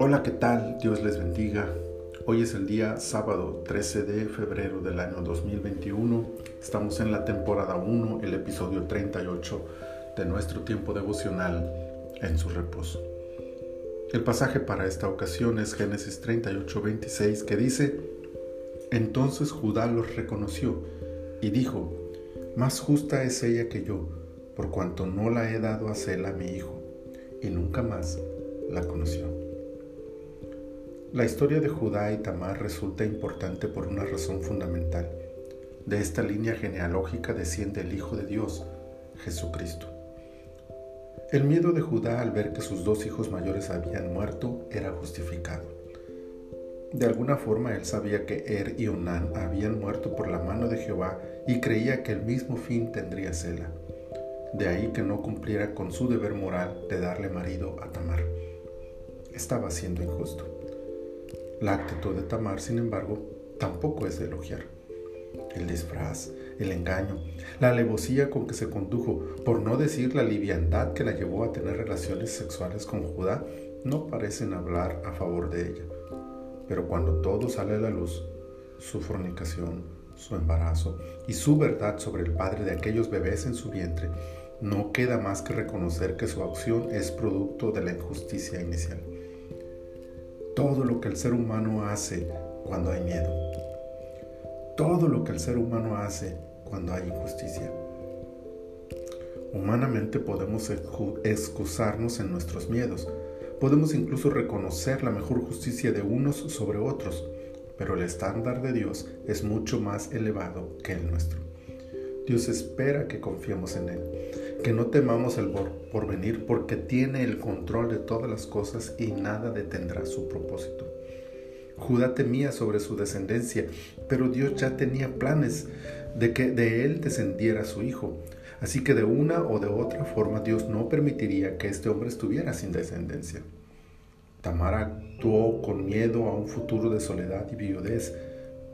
Hola, ¿qué tal? Dios les bendiga. Hoy es el día sábado 13 de febrero del año 2021. Estamos en la temporada 1, el episodio 38 de nuestro tiempo devocional en su reposo. El pasaje para esta ocasión es Génesis 38, 26 que dice, Entonces Judá los reconoció y dijo, Más justa es ella que yo, por cuanto no la he dado a Sela mi hijo, y nunca más la conoció. La historia de Judá y Tamar resulta importante por una razón fundamental. De esta línea genealógica desciende el Hijo de Dios, Jesucristo. El miedo de Judá al ver que sus dos hijos mayores habían muerto era justificado. De alguna forma él sabía que Er y Onán habían muerto por la mano de Jehová y creía que el mismo fin tendría Sela. De ahí que no cumpliera con su deber moral de darle marido a Tamar. Estaba siendo injusto. La actitud de Tamar, sin embargo, tampoco es de elogiar. El disfraz, el engaño, la alevosía con que se condujo, por no decir la liviandad que la llevó a tener relaciones sexuales con Judá, no parecen hablar a favor de ella. Pero cuando todo sale a la luz, su fornicación, su embarazo y su verdad sobre el padre de aquellos bebés en su vientre, no queda más que reconocer que su acción es producto de la injusticia inicial todo lo que el ser humano hace cuando hay miedo. Todo lo que el ser humano hace cuando hay injusticia. Humanamente podemos excusarnos en nuestros miedos. Podemos incluso reconocer la mejor justicia de unos sobre otros, pero el estándar de Dios es mucho más elevado que el nuestro. Dios espera que confiemos en Él que no temamos el porvenir porque tiene el control de todas las cosas y nada detendrá su propósito. Judá temía sobre su descendencia, pero Dios ya tenía planes de que de él descendiera su hijo. Así que de una o de otra forma Dios no permitiría que este hombre estuviera sin descendencia. Tamar actuó con miedo a un futuro de soledad y viudez,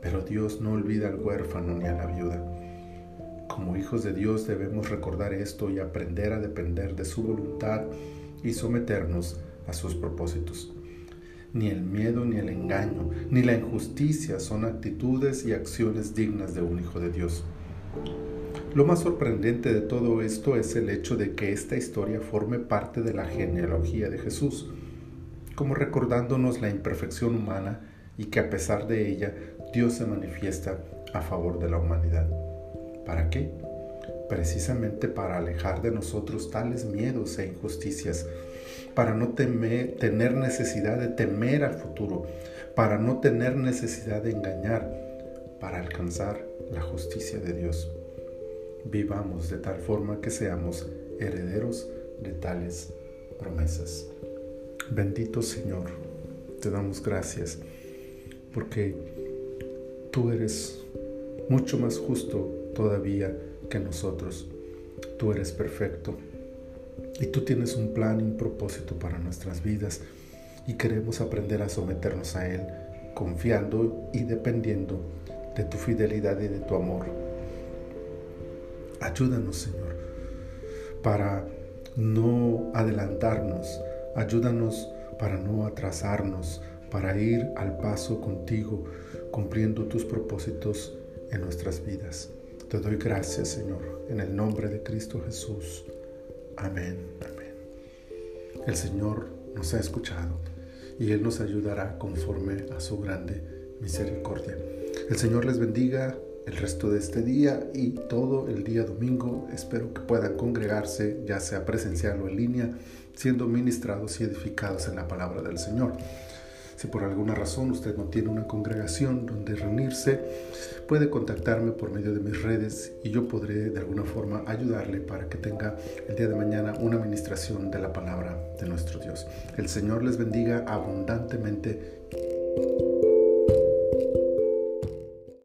pero Dios no olvida al huérfano ni a la viuda. Como hijos de Dios debemos recordar esto y aprender a depender de su voluntad y someternos a sus propósitos. Ni el miedo, ni el engaño, ni la injusticia son actitudes y acciones dignas de un hijo de Dios. Lo más sorprendente de todo esto es el hecho de que esta historia forme parte de la genealogía de Jesús, como recordándonos la imperfección humana y que a pesar de ella Dios se manifiesta a favor de la humanidad. ¿Para qué? Precisamente para alejar de nosotros tales miedos e injusticias, para no tener necesidad de temer al futuro, para no tener necesidad de engañar, para alcanzar la justicia de Dios. Vivamos de tal forma que seamos herederos de tales promesas. Bendito Señor, te damos gracias porque tú eres mucho más justo todavía que nosotros. Tú eres perfecto y tú tienes un plan y un propósito para nuestras vidas y queremos aprender a someternos a Él, confiando y dependiendo de tu fidelidad y de tu amor. Ayúdanos, Señor, para no adelantarnos, ayúdanos para no atrasarnos, para ir al paso contigo, cumpliendo tus propósitos en nuestras vidas. Te doy gracias, Señor, en el nombre de Cristo Jesús. Amén, amén. El Señor nos ha escuchado y Él nos ayudará conforme a su grande misericordia. El Señor les bendiga el resto de este día y todo el día domingo. Espero que puedan congregarse, ya sea presencial o en línea, siendo ministrados y edificados en la palabra del Señor. Si por alguna razón usted no tiene una congregación donde reunirse, puede contactarme por medio de mis redes y yo podré de alguna forma ayudarle para que tenga el día de mañana una administración de la palabra de nuestro Dios. El Señor les bendiga abundantemente.